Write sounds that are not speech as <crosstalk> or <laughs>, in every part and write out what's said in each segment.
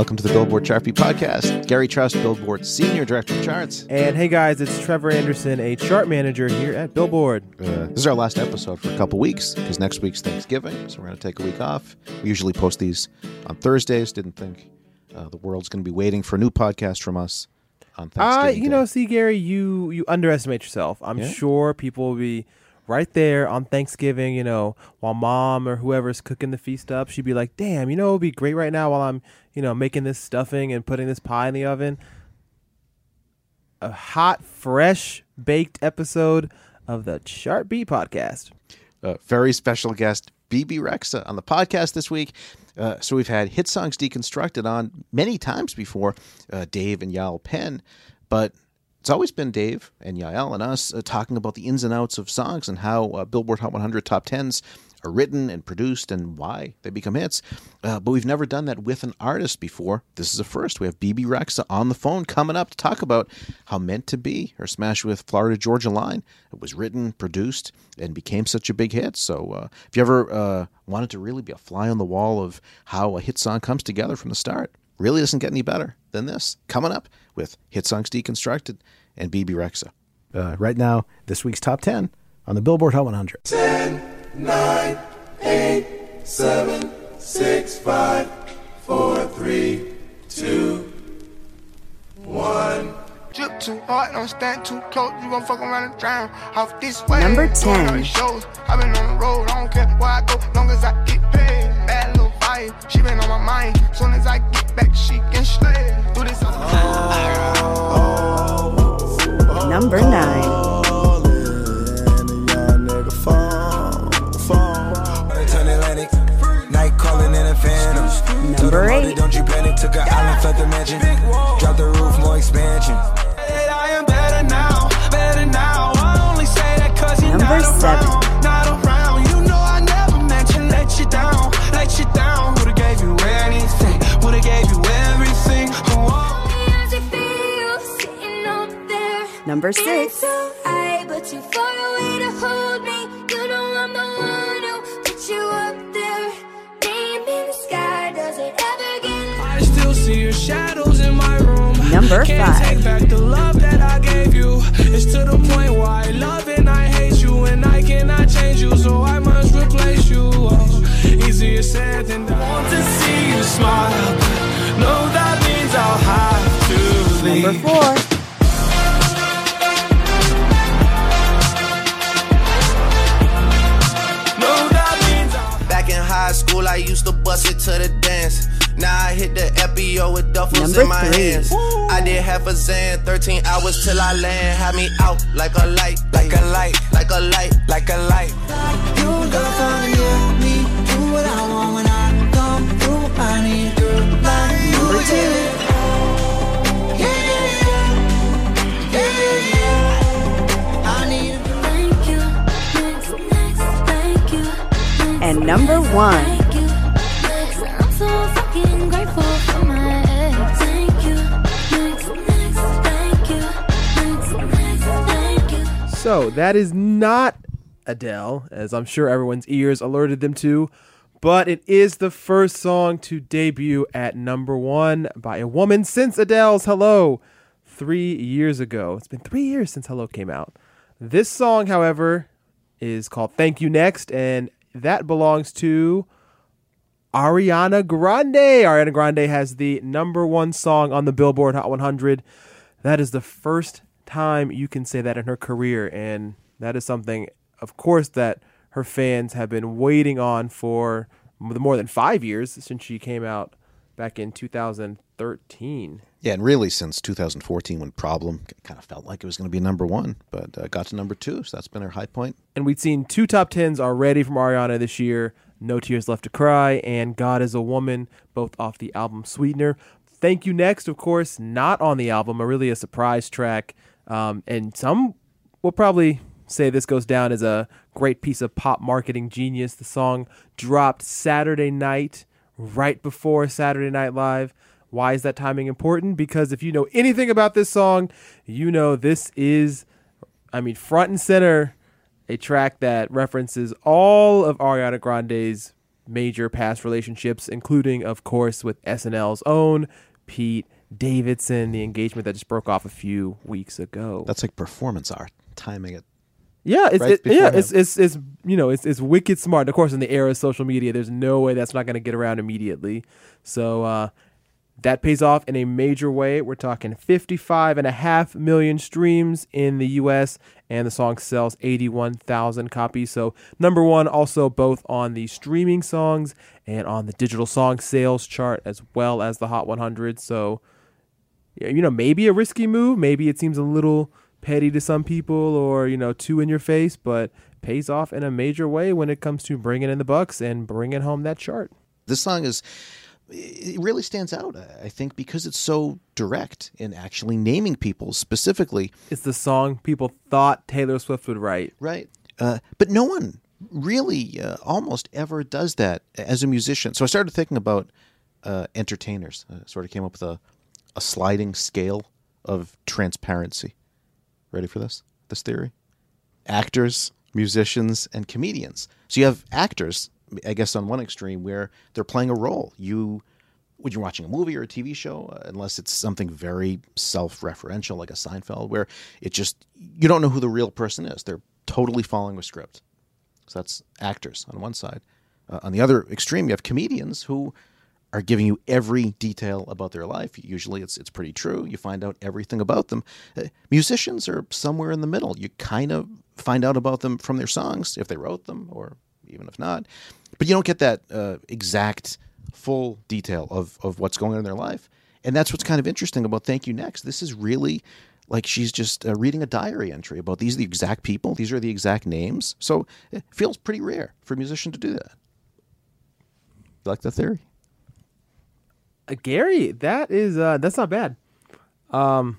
Welcome to the Billboard Chart Beat Podcast. Gary Trust, Billboard Senior Director of Charts. And hey guys, it's Trevor Anderson, a chart manager here at Billboard. Uh, this is our last episode for a couple weeks because next week's Thanksgiving, so we're going to take a week off. We usually post these on Thursdays. Didn't think uh, the world's going to be waiting for a new podcast from us on Uh, Thanksgiving. you know, see Gary, you you underestimate yourself. I'm Yeah? sure people will be right there on Thanksgiving, you know, while mom or whoever's cooking the feast up, she'd be like, "Damn, you know, it'd be great right now while I'm, you know, making this stuffing and putting this pie in the oven." A hot, fresh baked episode of the Chart Beat podcast. uh, very special guest Bebe Rexha on the podcast this week. Uh, so we've had hit songs deconstructed on many times before, uh, Dave and Yael Penn, but it's always been Dave and Yael and us uh, talking about the ins and outs of songs and how uh, Billboard Hot 100 top tens are written and produced and why they become hits. Uh, but we've never done that with an artist before. This is a first. We have Bebe Rexha on the phone coming up to talk about how Meant to Be, her smash with Florida Georgia Line, it was written, produced, and became such a big hit. So uh, if you ever uh, wanted to really be a fly on the wall of how a hit song comes together from the start, really doesn't get any better than this. Coming up with Hit Songs Deconstructed and Bebe Rexha. Uh, right now, this week's top 10 on the Billboard Hot 100. nine, eight, seven, six, five, four, three, two, one. Drip too hard, don't stand too close. You gon' fuck around and drown. Off this way. Number 10. on the shows. i been on the road, I don't care where I go, long as I get paid. Bad she been on my mind. Soon as I get back, she can slay. Do this on Number 9. Turn Atlantic, night calling in a phantom. Told Number the motor, 8. Don't you panic, took an island, felt the mansion. Drop the roof, more expansion. I am better now, better now. I only say that cause you're Number not 7. around, not around. You know I never meant to let you down, let you down. That I gave you. It's to the point where I love and I hate you, and I cannot change you, so I must replace you. Oh, easier said than done. Want to see you smile, no, that means I'll have to leave. Number 4. Used to bust it to the dance. Now I hit the FBO with duffels Number in my three. hands. I did half a Zan, 13 hours till I land. Had me out like a light, like a light, like a light, like a light. You gotta come and me. Do what I want when I come through. I need a girl like you. Number 2. Yeah, yeah, So that is not Adele, as I'm sure everyone's ears alerted them to, but it is the first song to debut at number one by a woman since Adele's Hello three years ago. It's been three years since Hello came out. This song, however, is called Thank You Next, and that belongs to Ariana Grande. Ariana Grande has the number one song on the Billboard Hot 100. That is the first time you can say that in her career, and that is something, of course, that her fans have been waiting on for more than five years since she came out back in 2013. Yeah, and really since 2014, when Problem kind of felt like it was going to be number one, but uh, got to number two, so that's been her high point. And we'd seen two top tens already from Ariana this year No Tears Left to Cry and God is a Woman, both off the album Sweetener. Thank You Next, of course, not on the album, a really a surprise track. Um, and some will probably say this goes down as a great piece of pop marketing genius. The song dropped Saturday night, right before Saturday Night Live. Why is that timing important? Because if you know anything about this song, you know this is, I mean, front and center, a track that references all of Ariana Grande's major past relationships, including, of course, with SNL's own Pete Davidson, the engagement that just broke off a few weeks ago. That's like performance art, timing it. Yeah, it's right it, yeah, it's it's it's you know it's it's wicked smart. Of course, in the era of social media, there's no way that's not going to get around immediately. So uh, that pays off in a major way. We're talking 55 and a half million streams in the U.S. and the song sells 81,000 copies. So number one, also both on the streaming songs and on the digital song sales chart as well as the Hot 100. So you know, maybe a risky move. Maybe it seems a little petty to some people or, you know, too in your face, but pays off in a major way when it comes to bringing in the bucks and bringing home that chart. This song is it really stands out, I think, because it's so direct in actually naming people specifically. It's the song people thought Taylor Swift would write. Right. Uh, but no one really uh, almost ever does that as a musician. So I started thinking about uh, entertainers. I sort of came up with a, a sliding scale of transparency. Ready for this? This theory? Actors, musicians, and comedians. So you have actors, I guess, on one extreme where they're playing a role. You, when you're watching a movie or a TV show, unless it's something very self-referential like a Seinfeld, where it just you don't know who the real person is. They're totally following a script. So that's actors on one side. Uh, on the other extreme, you have comedians who are giving you every detail about their life. Usually, it's it's pretty true. You find out everything about them. Uh, musicians are somewhere in the middle. You kind of find out about them from their songs, if they wrote them, or even if not. But you don't get that uh, exact, full detail of of what's going on in their life. And that's what's kind of interesting about Thank You Next. This is really like she's just uh, reading a diary entry about these are the exact people, these are the exact names. So it feels pretty rare for a musician to do that. You like the theory? Uh, Gary, that is uh that's not bad. Um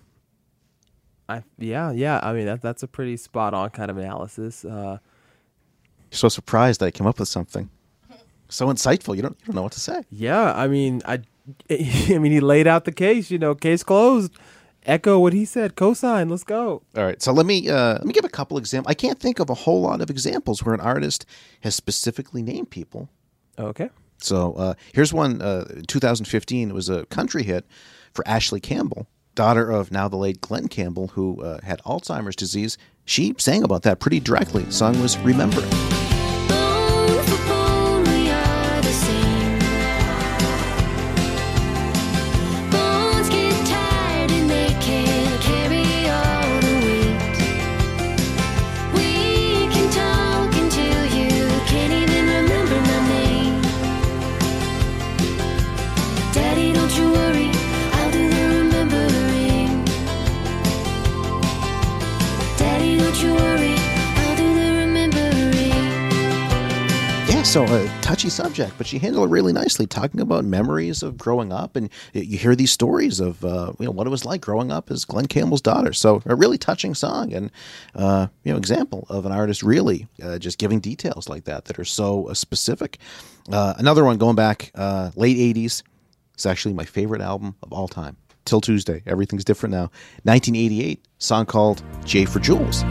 I yeah, yeah, I mean that that's a pretty spot on kind of analysis. Uh You're so surprised that I came up with something so insightful. You don't you don't know what to say. yeah, I mean I <laughs> I mean he laid out the case, you know, case closed. Echo what he said, cosign, let's go. All right, so let me uh, let me give a couple examples. I can't think of a whole lot of examples where an artist has specifically named people. Okay. So uh, here's one. Uh, 2015 it was a country hit for Ashley Campbell, daughter of now the late Glen Campbell, who uh, had Alzheimer's disease. She sang about that pretty directly. The song was "Remember." So a touchy subject, but she handled it really nicely, talking about memories of growing up, and you hear these stories of uh, you know what it was like growing up as Glen Campbell's daughter. So a really touching song, and uh, you know example of an artist really uh, just giving details like that that are so uh, specific. Uh, another one going back uh, late '80s. It's actually my favorite album of all time. Till Tuesday, everything's different now. 1988, song called "J for Jules."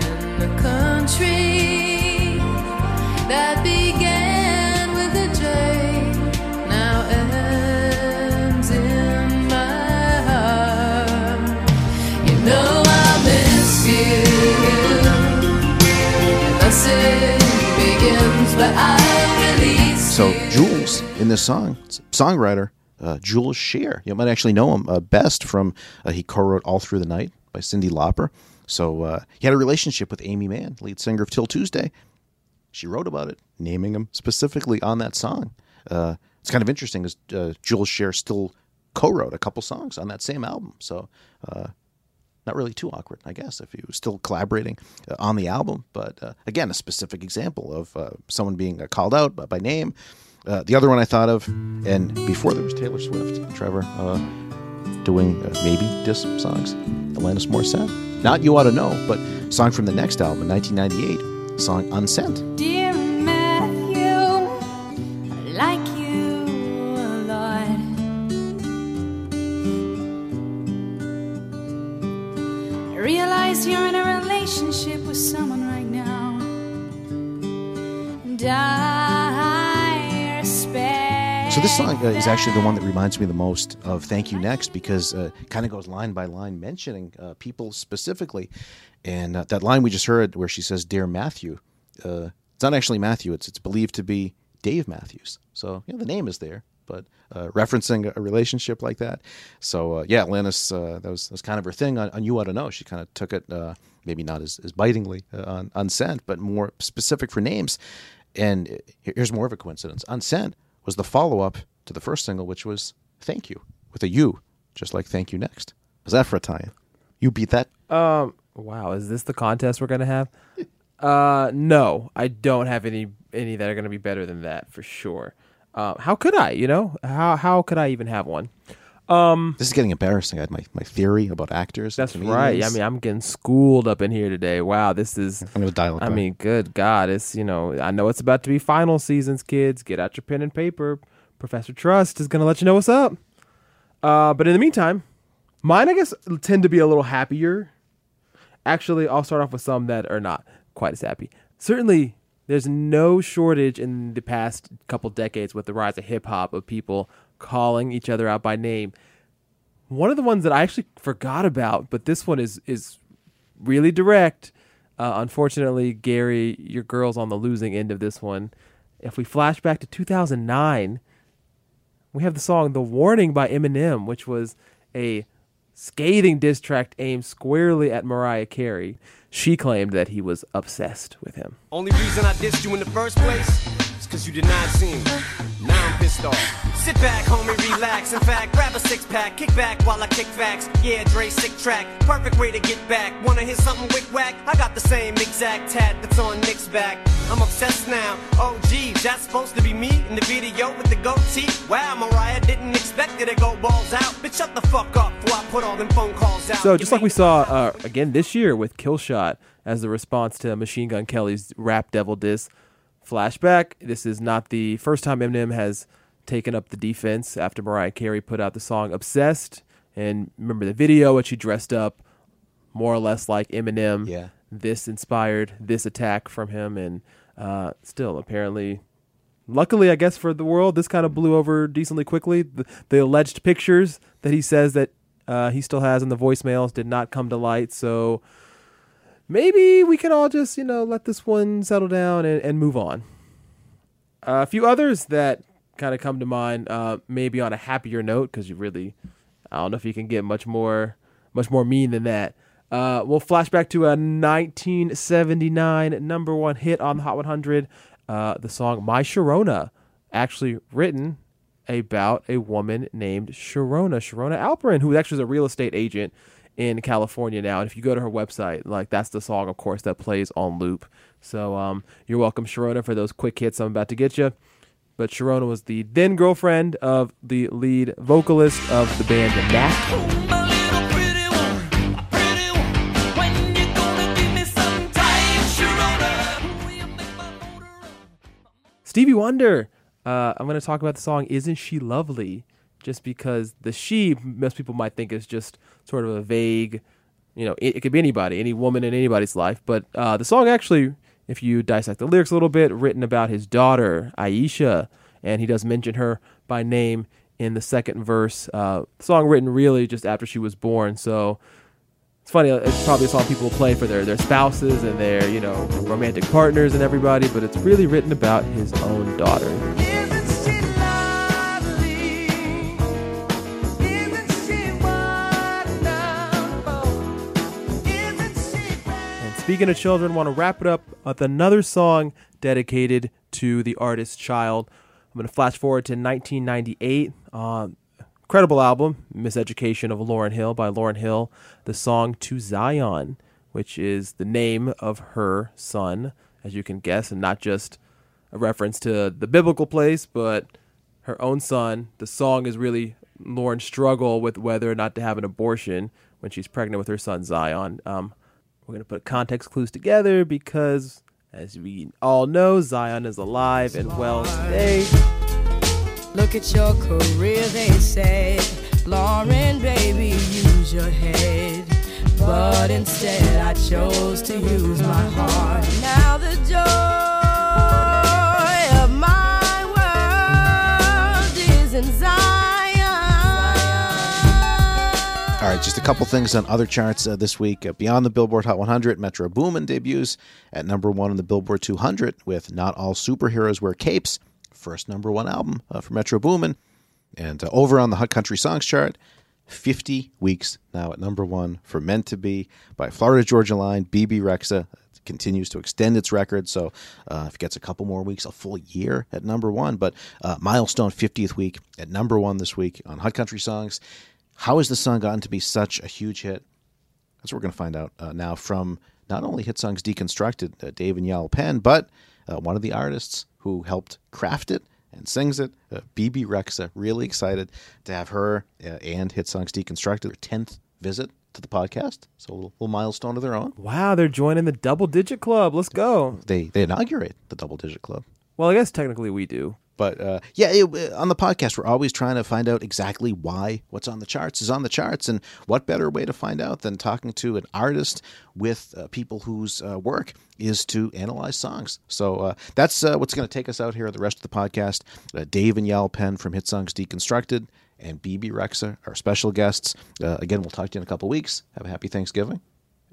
So. Jules in this song, songwriter uh, Jules Shear. You might actually know him uh, best from uh, he co-wrote "All Through the Night" by Cyndi Lauper. So uh, he had a relationship with Aimee Mann, lead singer of Till Tuesday. She wrote about it, naming him specifically on that song. Uh, it's kind of interesting, as uh, Jules Shear still co-wrote a couple songs on that same album. So not really too awkward, I guess, if he was still collaborating uh, on the album. But uh, again, a specific example of uh, someone being uh, called out by, by name. Uh, the other one I thought of, and before there was Taylor Swift, Trevor, uh, doing maybe diss songs, Alanis Morissette. Not You Ought to Know, but song from the next album, 1998, song Unsent. Dear relationship with someone right now. And I respect. So this song uh, is actually the one that reminds me the most of "Thank You Next" because uh, it kind of goes line by line mentioning uh, people specifically, and uh, that line we just heard where she says "Dear Matthew," uh, it's not actually Matthew; it's it's believed to be Dave Matthews. So you know, the name is there, but uh, referencing a relationship like that. So uh, yeah, Lannis, uh, that was that was kind of her thing on, on "You Ought to Know." She kind of took it, uh, maybe not as, as bitingly uh, on on "Sent," but more specific for names. And here's more of a coincidence: "Unsent" was the follow up to the first single, which was "Thank You" with a U, just like "Thank You Next." How's that for a tie-in? You beat that. Um. Wow. Is this the contest we're gonna have? <laughs> Uh. No, I don't have any any that are gonna be better than that for sure. Uh, how could I? You know, how how could I even have one? Um. This is getting embarrassing. I had my, my theory about actors. That's right. I mean, I'm getting schooled up in here today. Wow, this is. I'm gonna dial I back. mean, good God, it's you know, I know it's about to be final seasons, kids. Get out your pen and paper. Professor Trust is gonna let you know what's up. Uh, but in the meantime, mine I guess tend to be a little happier. Actually, I'll start off with some that are not quite as happy. Certainly, there's no shortage in the past couple decades with the rise of hip hop of people calling each other out by name. One of the ones that I actually forgot about, but this one is is really direct. Uh, unfortunately, Gary, your girl's on the losing end of this one. If we flash back to 2009, we have the song "The Warning" by Eminem, which was a scathing diss track aimed squarely at Mariah Carey. She claimed that he was obsessed with him. Only reason I dissed you in the first place is because you did not see me. Now I'm pissed off. Sit back, homie, relax. In fact, grab a six pack, kick back while I kick facts. Yeah, Dre, sick track. Perfect way to get back. Wanna hear something wick whack? I got the same exact tat that's on Nick's back. I'm obsessed now. Oh, geez, that's supposed to be me in the video with the goatee. Wow, Mariah didn't expect it to go balls out. Bitch, shut the fuck up before I put all them phone calls out. So just like we saw uh, again this year with Killshot as the response to Machine Gun Kelly's Rap Devil diss. Flashback. This is not the first time Eminem has taken up the defense after Mariah Carey put out the song "Obsessed." And remember the video, which she dressed up more or less like Eminem. Yeah. This inspired this attack from him, and uh, still apparently luckily, I guess for the world, this kind of blew over decently quickly. The, the alleged pictures that he says that uh, he still has in the voicemails did not come to light. So maybe we can all just you know let this one settle down and, and move on. Uh, a few others that kind of come to mind, uh, maybe on a happier note, because you really, I don't know if you can get much more, much more mean than that. Uh, we'll flash back to a 1979 number one hit on the Hot 100, uh, the song "My Sharona," actually written about a woman named Sharona, Sharona Alperin, who actually is a real estate agent in California now. And if you go to her website, like that's the song, of course, that plays on loop. So um, you're welcome, Sharona, for those quick hits I'm about to get you. But Sharona was the then girlfriend of the lead vocalist of the band The Knack. Stevie Wonder. Uh, I'm going to talk about the song "Isn't She Lovely," just because the "she" most people might think is just sort of a vague, you know, it, it could be anybody, any woman in anybody's life. But uh, the song actually, if you dissect the lyrics a little bit, written about his daughter Aisha, and he does mention her by name in the second verse. Uh, song written really just after she was born, so it's funny. It's probably a song people play for their their spouses and their you know romantic partners and everybody, but it's really written about his own daughter. Speaking of children, want to wrap it up with another song dedicated to the artist's child. I'm going to flash forward to 1998. Uh, incredible album, Miseducation of Lauryn Hill by Lauryn Hill. The song To Zion, which is the name of her son, as you can guess, and not just a reference to the biblical place, but her own son. The song is really Lauryn's struggle with whether or not to have an abortion when she's pregnant with her son Zion. Um, we're going to put context clues together because, as we all know, Zion is alive and well today. Look at your career, they say. Lauryn, baby, use your head. But instead, I chose to use my heart. Now the joy of my world is in Zion. All right, just a couple things on other charts uh, this week. Uh, beyond the Billboard Hot 100, Metro Boomin debuts at number one on the Billboard 200 with "Not All Superheroes Wear Capes," first number one album uh, for Metro Boomin. And uh, over on the Hot Country Songs chart, 50 weeks now at number one for "Meant to Be" by Florida Georgia Line, Bebe Rexha. Continues to extend its record, so uh, if it gets a couple more weeks, a full year at number one. But uh, milestone 50th week at number one this week on Hot Country Songs. How has the song gotten to be such a huge hit? That's what we're going to find out uh, now from not only Hit Songs Deconstructed, uh, Dave and Yael Penn, but uh, one of the artists who helped craft it and sings it, uh, Bebe Rexha. Really excited to have her uh, and Hit Songs Deconstructed, their 10th visit to the podcast. So a little, little milestone of their own. Wow, they're joining the double digit club. Let's go. They, they inaugurate the Double Digit Club. Well, I guess technically we do. But uh, yeah, it, on the podcast, we're always trying to find out exactly why what's on the charts is on the charts. And what better way to find out than talking to an artist with uh, people whose uh, work is to analyze songs. So uh, that's uh, what's going to take us out here the rest of the podcast. Uh, Dave and Yael Penn from Hit Songs Deconstructed and Bebe Rexha, our special guests. again, we'll talk to you in a couple weeks. Have a happy Thanksgiving.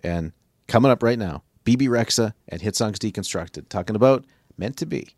And coming up right now, Bebe Rexha and Hit Songs Deconstructed, talking about Meant to Be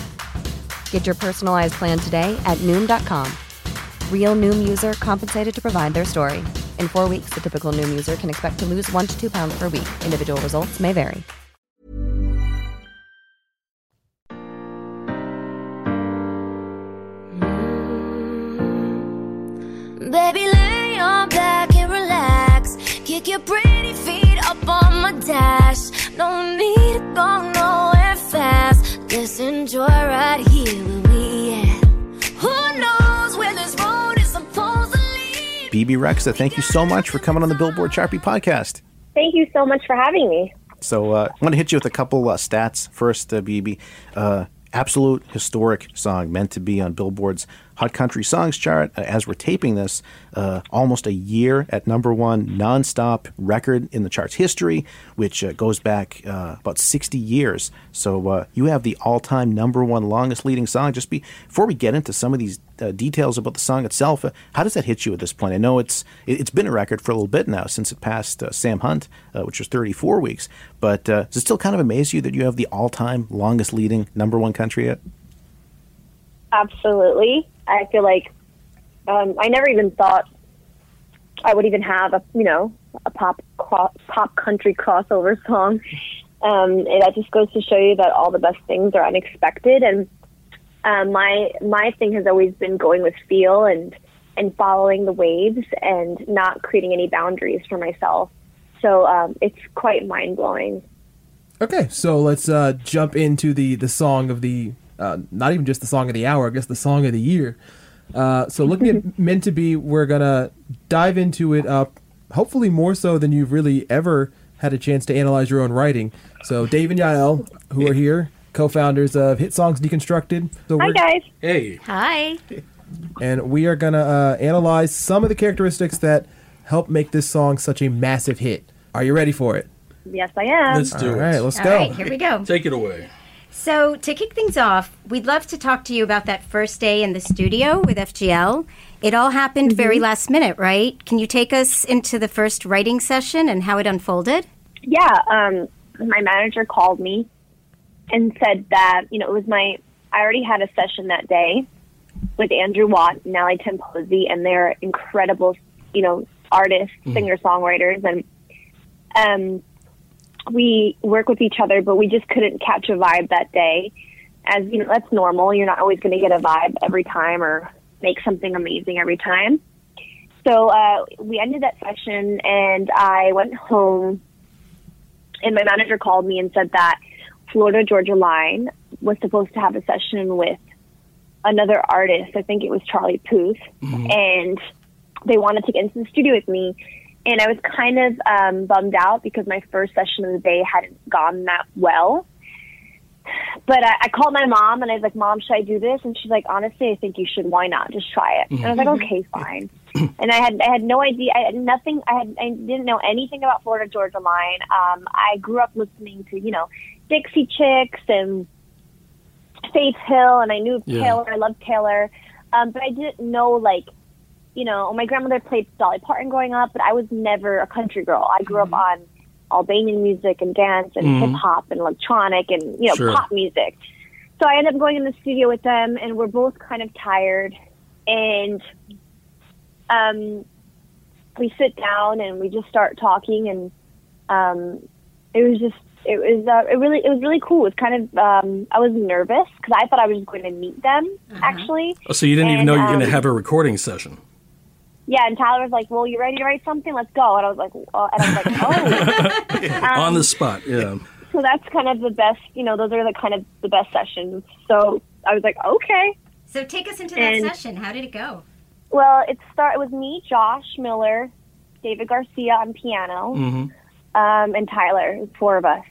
Get your personalized plan today at Noom.com. Real Noom user compensated to provide their story. In four weeks, the typical Noom user can expect to lose one to two pounds per week. Individual results may vary. Baby, lay on back and relax. Kick your pretty feet up on my dash. No need to go nowhere fast. Just enjoy right here with me. Yeah. Who knows where this road is supposed to lead? Bebe Rexha, thank you so much for coming on the Billboard Chart Beat podcast. Thank you so much for having me. So uh, I'm going to hit you with a couple uh, stats first, uh, Bebe. Uh, absolute historic song meant to be on Billboard's Hot Country Songs chart. Uh, as we're taping this, uh, almost a year at number one nonstop record in the chart's history, which uh, goes back uh, about 60 years. So uh, you have the all time number one longest leading song. Just be, before we get into some of these uh, details about the song itself, how does that hit you at this point? I know it's it, has been a record for a little bit now since it passed Sam Hunt, which was 34 weeks. But does it still kind of amaze you that you have the all time longest leading number one country hit? Absolutely. I feel like um, I never even thought I would even have a you know a pop cro- pop country crossover <laughs> song. Um, that just goes to show you that all the best things are unexpected. And um, my my thing has always been going with feel and and following the waves and not creating any boundaries for myself. So um, it's quite mind blowing. Okay, so let's uh, jump into the the song of the uh, not even just the song of the hour, I guess the song of the year. Uh, so looking at <laughs> meant to be, we're gonna dive into it up, hopefully more so than you've really ever had a chance to analyze your own writing. So Dave and Yael, who are here, co-founders of Hit Songs Deconstructed. So Hi we're- guys. Hey. Hi. and we are gonna uh, analyze some of the characteristics that help make this song such a massive hit. Are you ready for it? Yes, I am. Let's do All it. All right, let's All go. right, here we go. Take it away. So, to kick things off, we'd love to talk to you about that first day in the studio with FGL. It all happened very last minute, right? Can you take us into the first writing session and how it unfolded? Yeah, um, my manager called me and said that you know it was my I already had a session that day with Andrew Watt and Ali Tamposi, and they're incredible, you know, artists, singer songwriters, and um, we work with each other, but we just couldn't catch a vibe that day. As you know, that's normal. You're not always going to get a vibe every time or make something amazing every time. So uh, we ended that session, and I went home. And my manager called me and said that Florida Georgia Line was supposed to have a session with another artist. I think it was Charlie Puth, and they wanted to get into the studio with me. And I was kind of um, bummed out because my first session of the day hadn't gone that well. But I, I called my mom and I was like, "Mom, should I do this?" And she's like, "Honestly, I think you should. Why not? Just try it." And I was like, "Okay, fine." and I had I had no idea. I had nothing. I had I didn't know anything about Florida Georgia Line. Um, I grew up listening to you know Dixie Chicks and Faith Hill, and I knew Yeah. Taylor. I loved Taylor, um, but I didn't know like you know my grandmother played Dolly Parton growing up, but I was never a country girl. I grew up on Albanian music and dance and Mhm. hip hop and electronic and you know Sure. pop music. So I ended up going in the studio with them, and we're both kind of tired, and um, we sit down and we just start talking, and um, it was just it was uh, it really it was really cool. It was kind of um, I was nervous because I thought I was just going to meet them actually. Oh, so you didn't even know you were going um, to have a recording session. Yeah, and Tyler was like, "Well, you ready to write something? Let's go." And I was like, uh, and I was like, "Oh." <laughs> On Um, the spot, yeah. so that's kind of the best. You know, those are the kind of the best sessions. So I was like, "Okay." So, take us into that session. How did it go? Well, it start. It was me, Josh Miller, David Garcia on piano, hmm um, and Tyler. Four of us.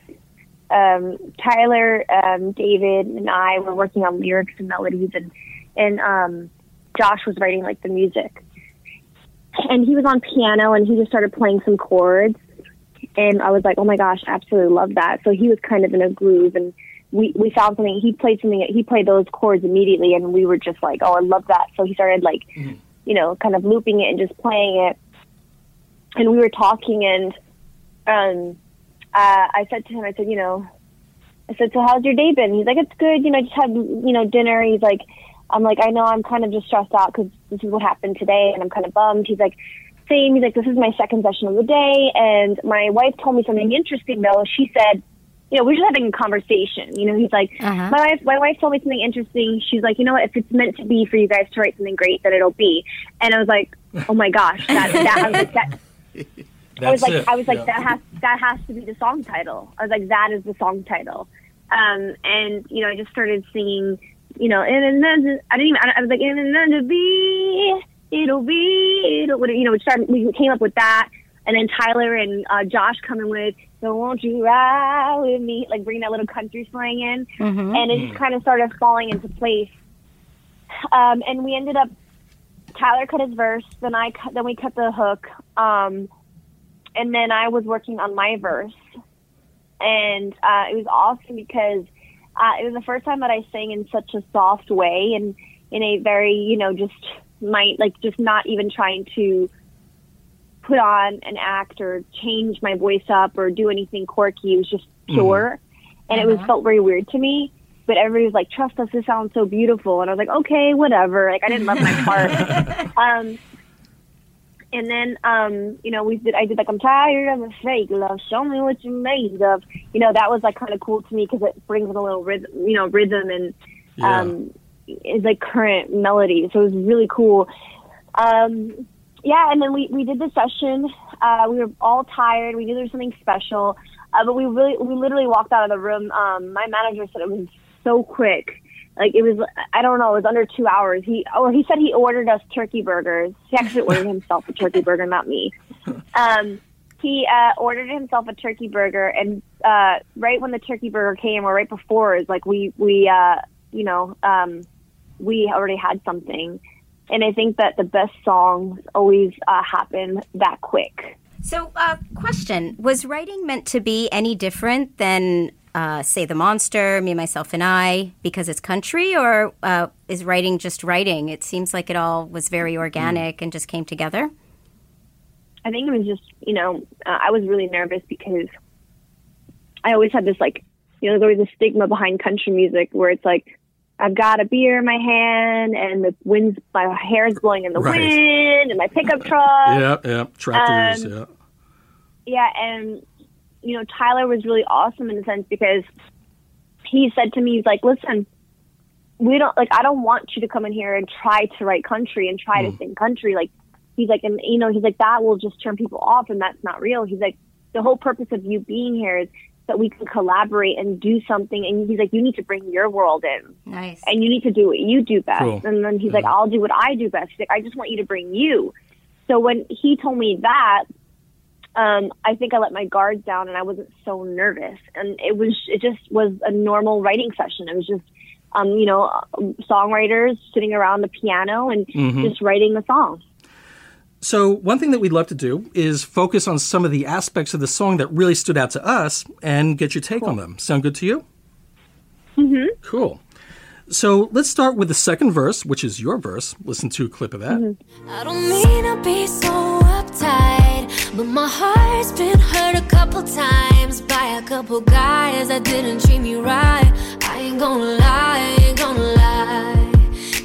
Um, Tyler, um, David, and I were working on lyrics and melodies, and and um, Josh was writing like the music. And he was on piano, and he just started playing some chords, and I was like, "Oh my gosh, absolutely love that!" So he was kind of in a groove, and we we found something. He played something. He played those chords immediately, and we were just like, "Oh, I love that!" So he started like, you know, kind of looping it and just playing it. And we were talking, and um, uh, I said to him, I said, you know, I said, so how's your day been? He's like, it's good. You know, I just had, you know, dinner. He's like, I'm like, I know I'm kind of just stressed out because this is what happened today and I'm kind of bummed. He's like, same. He's like, this is my second session of the day. And my wife told me something interesting though. She said, you know, we're just having a conversation. You know, he's like, my wife, my wife told me something interesting. She's like, you know what? If it's meant to be for you guys to write something great, then it'll be. And I was like, oh my gosh, that, that, <laughs> I was like, that, I was like, it. I was like, Yeah. that has that has to be the song title. I was like, that is the song title. Um, and you know, I just started singing, you know, and and then I didn't even. I was like, and then to be, it'll be, it'll, you know, we started. We came up with that. and then Tyler and uh, Josh coming with "So Won't You Ride with Me," like bringing that little country slang in, Mhm. and it just kind of started falling into place. Um, and we ended up Tyler cut his verse, then I cut, then we cut the hook, um, and then I was working on my verse, and uh, it was awesome because uh, it was the first time that I sang in such a soft way and in a very you know just my like just not even trying to put on an act or change my voice up or do anything quirky. It was just pure, and it was felt very weird to me. But everybody was like, "Trust us, this sounds so beautiful," and I was like, "Okay, whatever." Like I didn't love my part. <laughs> um, and then, um, you know, we did. I did like, "I'm tired of the fake love. Show me what you're made of." You know, that was like kind of cool to me because it brings in a little rhythm, you know, rhythm and um, is like current melody. So it was really cool. Um, yeah, and then we we did the session. Uh, we were all tired. We knew there was something special, uh, but we really we literally walked out of the room. Um, my manager said it was so quick. Like it was, I don't know, it was under two hours. He, oh, he said he ordered us turkey burgers. He actually ordered himself a turkey burger, not me. Um, he uh, ordered himself a turkey burger, and uh, right when the turkey burger came, or right before, is like we we uh, you know um, we already had something, and I think that the best songs always uh, happen that quick. So, uh, question: Was writing meant to be any different than, uh, say, the monster, me, myself, and I, because it's country, or uh, is writing just writing? It seems like it all was very organic and just came together. I think it was just, you know, uh, I was really nervous because I always had this like, you know, there's always a stigma behind country music where it's like, I've got a beer in my hand and the wind's, my hair's blowing in the Right. wind and my pickup truck. yeah, yeah. Tractors. Um, yeah. Yeah, and you know, Tyler was really awesome in a sense because he said to me, he's like, listen, we don't like I don't want you to come in here and try to write country and try to hmm. sing country. Like he's like and you know, he's like, that will just turn people off and that's not real. He's like, the whole purpose of you being here is that we can collaborate and do something and he's like, You need to bring your world in. Nice. And you need to do what you do best. Cool. And then he's hmm. like, I'll do what I do best. He's like, I just want you to bring you. So when he told me that, um, I think I let my guards down and I wasn't so nervous. And it was, it just was a normal writing session. It was just, um, you know, songwriters sitting around the piano and Mhm. just writing a song. So, one thing that we'd love to do is focus on some of the aspects of the song that really stood out to us and get your take on them. Sound good to you? Mm-hmm. Cool. So, let's start with the second verse, which is your verse. Listen to a clip of that. I but my heart's been hurt a couple times by a couple guys that didn't treat me right. I ain't gonna lie, I ain't gonna lie.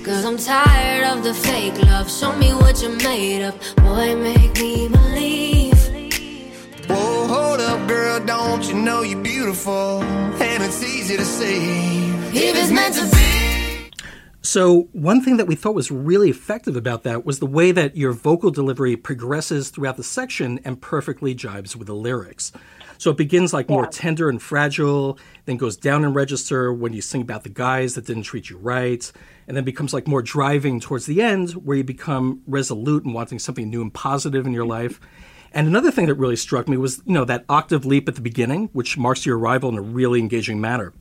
Cause I'm tired of the fake love. Show me what you're made of. Boy, make me believe. Whoa, hold up, girl, don't you know you're beautiful? And it's easy to see. If it's meant to be. So, one thing that we thought was really effective about that was the way that your vocal delivery progresses throughout the section and perfectly jibes with the lyrics. So, it begins like more tender and fragile, then goes down in register when you sing about the guys that didn't treat you right, and then becomes like more driving towards the end where you become resolute and wanting something new and positive in your life. And another thing that really struck me was, you know, that octave leap at the beginning, which marks your arrival in a really engaging manner.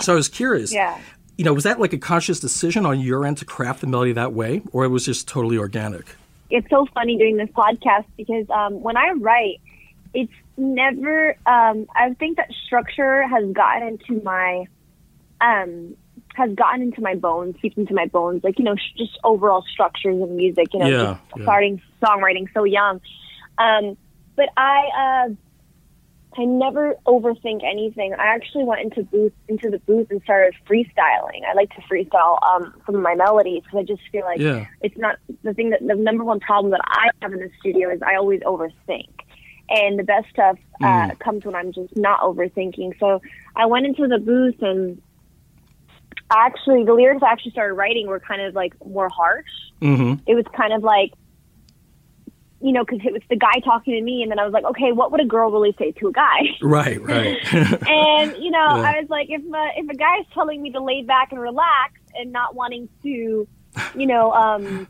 So I was curious. Yeah. You know, was that like a conscious decision on your end to craft the melody that way, or it was just totally organic? it's so funny doing this podcast because um, when I write, it's never. Um, I think that structure has gotten into my, um, has gotten into my bones, seeped into my bones. Like you know, sh- just overall structures of music. You know, Yeah, yeah. starting songwriting so young. Um, but I, uh, I never overthink anything. I actually went into booth into the booth and started freestyling. I like to freestyle um, some of my melodies because I just feel like Yeah. it's not the thing that the number one problem that I have in the studio is I always overthink. And the best stuff uh, Mm. comes when I'm just not overthinking. So I went into the booth and actually the lyrics I actually started writing were kind of like more harsh. Mm-hmm. It was kind of like, you know, because it was the guy talking to me, and then I was like, okay, what would a girl really say to a guy? <laughs> Right, right. <laughs> and you know, Yeah. I was like, if a, if a guy is telling me to lay back and relax and not wanting to, you know, um,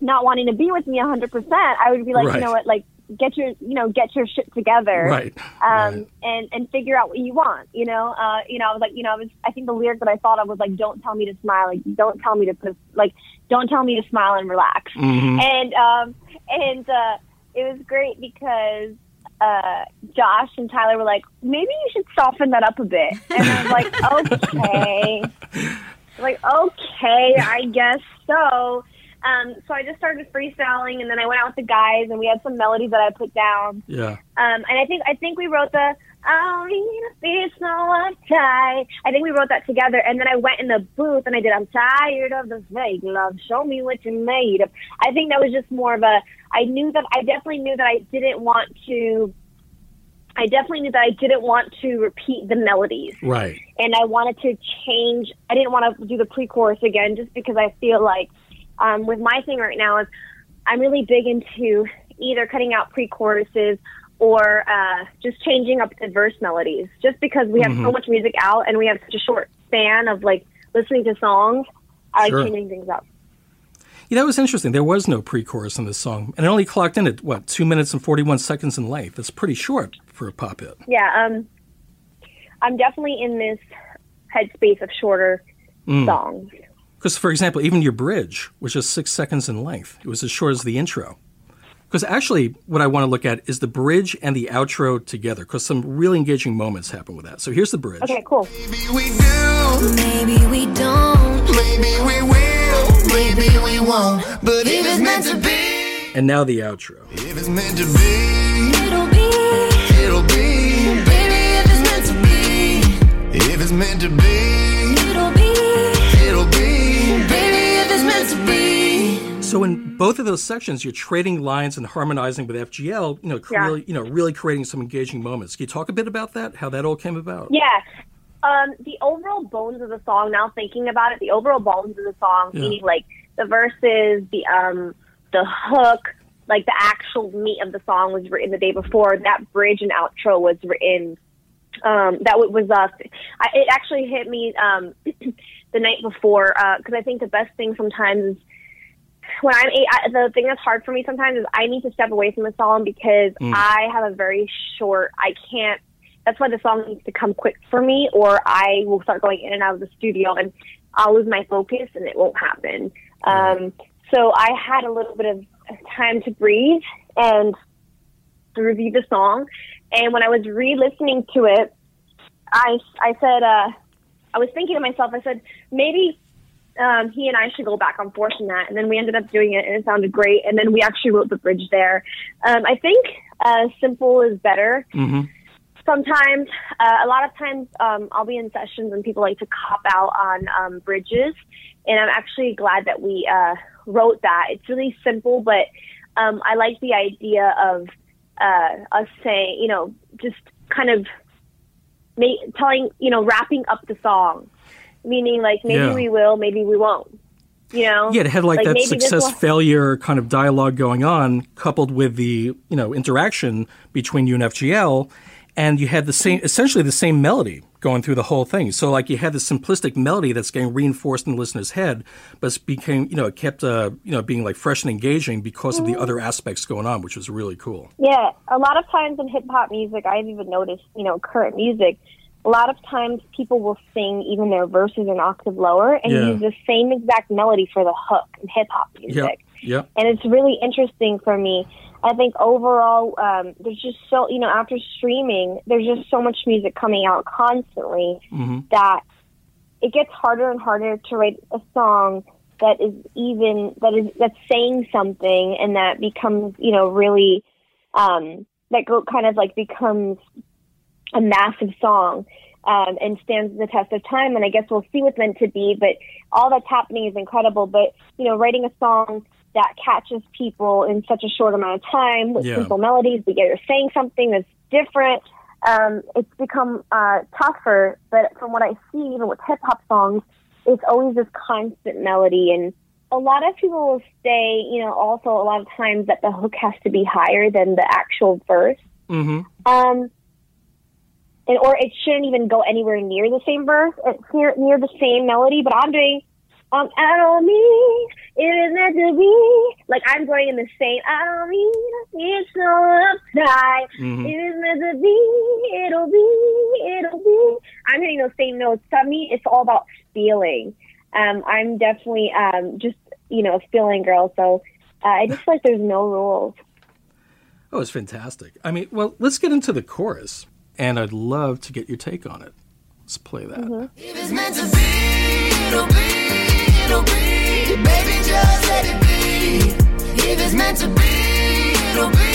not wanting to be with me a hundred percent, I would be like, Right. you know what, like get your you know get your shit together Right. um and and figure out what you want you know? Uh you know i was like you know i was i think the lyric that i thought of was like don't tell me to smile like don't tell me to put like don't tell me to smile and relax. Mhm. and um and uh it was great because uh josh and tyler were like maybe you should soften that up a bit. And i was like <laughs> okay. Like okay i guess so um so i just started freestyling and then i went out with the guys and we had some melodies that i put down Yeah. um, and I think I think we wrote the I don't need to be so uptight. I think we wrote that together, and then I went in the booth and I did. I'm tired of the fake love. Show me what you're made of. I think that was just more of a. I knew that I definitely knew that I didn't want to. I definitely knew that I didn't want to repeat the melodies Right. and I wanted to change. I didn't want to do the pre-chorus again, just because I feel like um, with my thing right now is I'm really big into either cutting out pre-choruses or uh, just changing up the verse melodies. Just because we have so Mhm. much music out and we have such a short span of like listening to songs, I like Sure. changing things up. Yeah, that was interesting. There was no pre-chorus in this song, and it only clocked in at what two minutes and forty-one seconds in length. That's pretty short for a pop hit. Yeah, um, I'm definitely in this headspace of shorter Mm. songs. Because, for example, even your bridge was just six seconds in length. It was as short as the intro. Because actually, what I want to look at is the bridge and the outro together, because some really engaging moments happen with that. So here's the bridge. Okay, cool. Maybe we do. Maybe we don't. Maybe we will. Maybe we won't. But if it's meant to be, And now the outro. if it's meant to be, it'll be. It'll be. Baby, if it's meant to be, if it's meant to be, both of those sections, you're trading lines and harmonizing with FGL. You know, Yeah. really, you know, really creating some engaging moments. Can you talk a bit about that? How that all came about? Yeah. Um, the overall bones of the song, now thinking about it, the overall bones of the song, Yeah. meaning like the verses, the um the hook, like the actual meat of the song was written the day before. That bridge and outro was written um that w- was uh it actually hit me um <clears throat> the night before because I think the best thing sometimes is when I'm I, the thing that's hard for me sometimes is I need to step away from the song because Mm. I have a very short. I can't. That's why the song needs to come quick for me, or I will start going in and out of the studio and I'll lose my focus and it won't happen. Um, so I had a little bit of time to breathe and to review the song. And when I was re-listening to it, I I said uh, I was thinking to myself. I said maybe um, he and I should go back and forth on that. And then we ended up doing it, and it sounded great. And then we actually wrote the bridge there. Um, I think uh, simple is better. Mm-hmm. Sometimes, uh, a lot of times, um, I'll be in sessions and people like to cop out on um, bridges, and I'm actually glad that we uh, wrote that. It's really simple, but um, I like the idea of uh, us saying, you know, just kind of telling, you know, wrapping up the song, meaning like maybe Yeah. we will, maybe we won't. You know, Yeah, it had like, that success failure kind of dialogue going on, coupled with the you know interaction between you and FGL, and you had the same essentially the same melody going through the whole thing. So like you had the simplistic melody that's getting reinforced in the listener's head, but it became you know it kept uh, you know being like fresh and engaging because of the Mhm. other aspects going on, which was really cool. Yeah, a lot of times in hip hop music, I've even noticed, you know, current music, a lot of times people will sing even their verses an octave lower and Yeah. use the same exact melody for the hook in hip hop music. Yep. Yep. And it's really interesting for me. I think overall, um, there's just so, you know, after streaming, there's just so much music coming out constantly Mm-hmm. that it gets harder and harder to write a song that is even that is that's saying something and that becomes you know really um that go kind of like becomes a massive song um and stands the test of time and I guess we'll see what's meant to be but all that's happening is incredible but you know writing a song that catches people in such a short amount of time with Yeah. simple melodies but yet you're saying something that's different um, it's become uh, tougher. But from what I see, even with hip hop songs, it's always this constant melody. And a lot of people will say, you know, also a lot of times that the hook has to be higher than the actual verse. Mm-hmm. Um, and or it shouldn't even go anywhere near the same verse, near near the same melody. But I'm doing Um, I don't mean it is meant to be. Like I'm going in the same. I don't mean it's so upside. Mhm. It is meant to be. It'll be. It'll be. I'm hitting those same notes. To me, it's all about feeling. Um, I'm definitely um just you know a feeling girl. So uh, I just feel like there's no rules. Oh, it's fantastic. I mean, well, let's get into the chorus, and I'd love to get your take on it. Let's play that. Mm-hmm. If it's meant to be, it'll be, it'll be. Baby, just let it be. If it's meant to be, it'll be,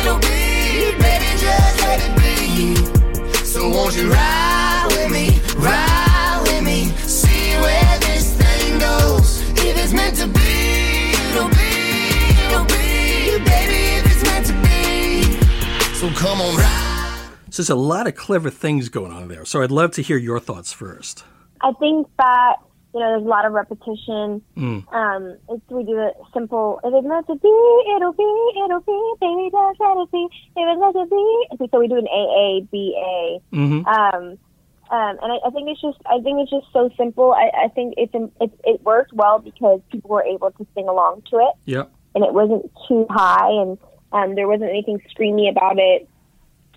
it'll be. Baby, just let it be. So won't you ride with me, ride with me, see where this thing goes. If it's meant to be, it'll be, it'll be. Baby, if it's meant to be. So come on, ride. So there's a lot of clever things going on there. So I'd love to hear your thoughts first. I think that you know there's a lot of repetition. Mm. Um, it's we do it simple. If it's meant to be, it'll be, it'll be. Baby, just let it be. If it's meant to be, so we do an A A B A. Mhm. Um, um, and I, I think it's just, I think it's just so simple. I, I think it's, it, it worked well because people were able to sing along to it, Yep. and it wasn't too high, and um, there wasn't anything screamy about it.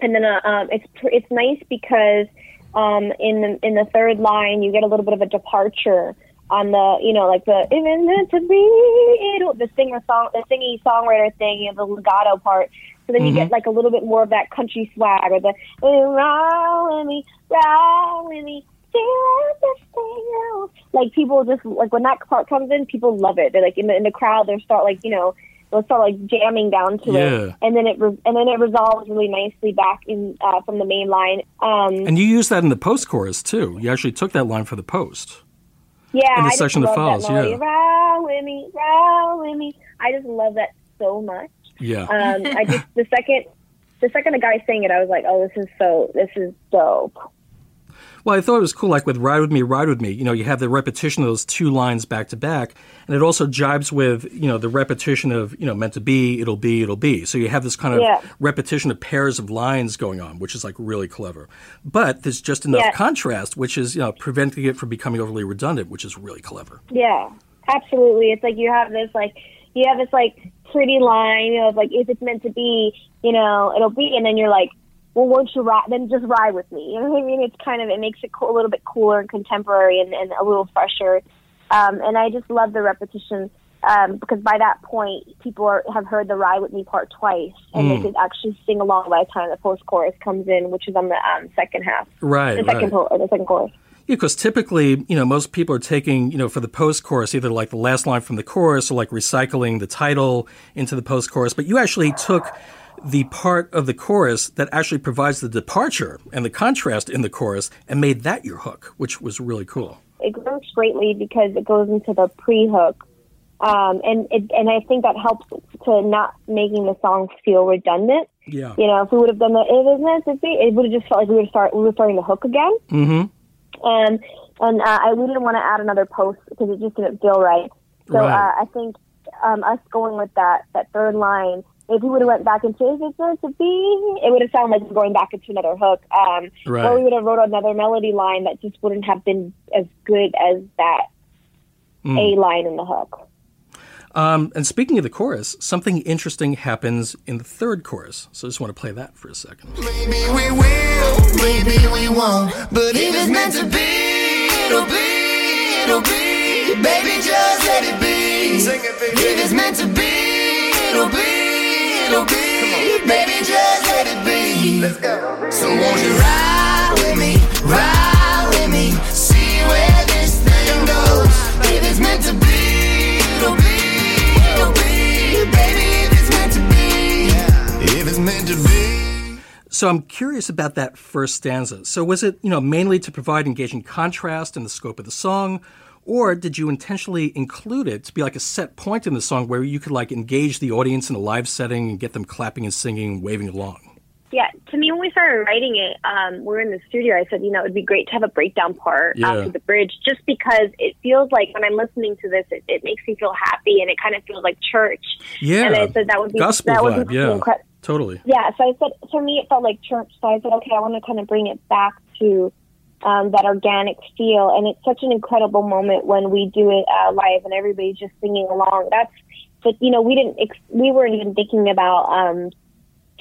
And then uh, um, it's pr- it's nice because um, in the in the third line you get a little bit of a departure on the you know like the even meant to be it'll the singer song the singing songwriter thing you know the legato part. So then you Mhm. get like a little bit more of that country swag or the round with me, round with me. see what this thing goes." Like people just like when that part comes in, people love it. They're like in the in the crowd, they start like you know they'll start like jamming down to Yeah. it, and then it re- and then it resolves really nicely back in uh, from the main line. Um, And you use that in the post chorus too. You actually took that line for the post. yeah, in the I just section that love follows, that yeah. Round with me, round with me. I just love that so much. Yeah. Um, I just the second the second the guy sang it, I was like, oh, this is so this is dope. Well, I thought it was cool, like with Ride With Me, Ride With Me, you know, you have the repetition of those two lines back to back, and it also jibes with, you know, the repetition of, you know, meant to be, it'll be, it'll be. So you have this kind of Yeah. repetition of pairs of lines going on, which is like really clever. But there's just enough Yeah. contrast, which is, you know, preventing it from becoming overly redundant, which is really clever. Yeah, absolutely. It's like you have this like you have this like pretty line, you know, of like if it's meant to be, you know, it'll be, and then you're like, well, won't you ride? Then just ride with me. You know what I mean? It's kind of it makes it cool, a little bit cooler and contemporary and, and a little fresher. Um, and I just love the repetition um, because by that point, people are, have heard the ride with me part twice, and Mm. they could actually sing along by the time the post chorus comes in, which is on the um, second half, Right, the second right. po- the second chorus. Yeah, because typically, you know, most people are taking, you know, for the post chorus, either like the last line from the chorus or like recycling the title into the post chorus. But you actually took the part of the chorus that actually provides the departure and the contrast in the chorus and made that your hook, which was really cool. it works greatly because it goes into the pre-hook, um, and it, and I think that helps to not making the song feel redundant. Yeah. You know, if we would have done the "It meant to it would have just felt like we would start we were starting the hook again, Mm-hmm. and and uh, I we didn't want to add another post because it just didn't feel right. So Right. uh, I think um, us going with that that third line. If we would have went back into "If it's meant to be," it would have sounded like we're going back into another hook. Um, Right. Or we would have wrote another melody line that just wouldn't have been as good as that Mm. A line in the hook. Um, and speaking of the chorus, something interesting happens in the third chorus. So I just want to play that for a second. Maybe we will, maybe we won't. But if it's meant to be, it'll be, it'll be. Baby, just let it be. If it's meant to be, it'll be, it'll be. Baby, just let it be. Let's go. So won't you ride with me, ride with me, see where this thing goes. If it's meant to be, it'll be, it'll be. Baby, if it's meant to be, if it's meant to be. So I'm curious about that first stanza. So was it, you know, mainly to provide engaging contrast in the scope of the song, or did you intentionally include it to be like a set point in the song where you could like engage the audience in a live setting and get them clapping and singing, and waving along? Yeah, to me, when we started writing it, um, we're in the studio. I said, you know, it'd be great to have a breakdown part Yeah. after the bridge, just because it feels like when I'm listening to this, it, it makes me feel happy, and it kind of feels like church. Yeah, and I said that would be gospel that would be Yeah, incre- totally. Yeah, so I said for me, it felt like church. So I said, okay, I want to kind of bring it back to um, that organic feel. And it's such an incredible moment when we do it uh, live and everybody's just singing along. That's, but you know, we didn't, ex- we weren't even thinking about, um,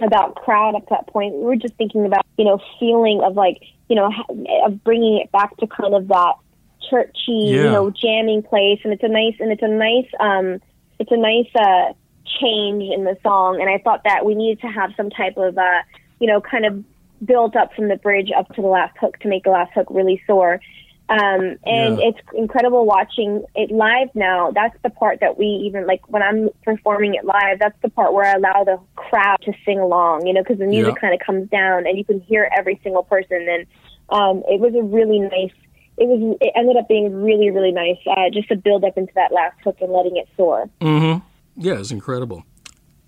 about crowd at that point. We were just thinking about, you know, feeling of like, you know, ha- of bringing it back to kind of that churchy, you know, jamming place. And it's a nice, and it's a nice, um, it's a nice, uh, change in the song. And I thought that we needed to have some type of, uh, you know, kind of build up from the bridge up to the last hook to make the last hook really soar. Um, and Yeah. it's incredible watching it live now. That's the part that we even like when I'm performing it live. That's the part where I allow the crowd to sing along, you know, because the music Yeah. kind of comes down and you can hear every single person. And um, it was a really nice. It was. It ended up being really, really nice. Uh, just to build up into that last hook and letting it soar. Mm-hmm. Yeah, it's incredible.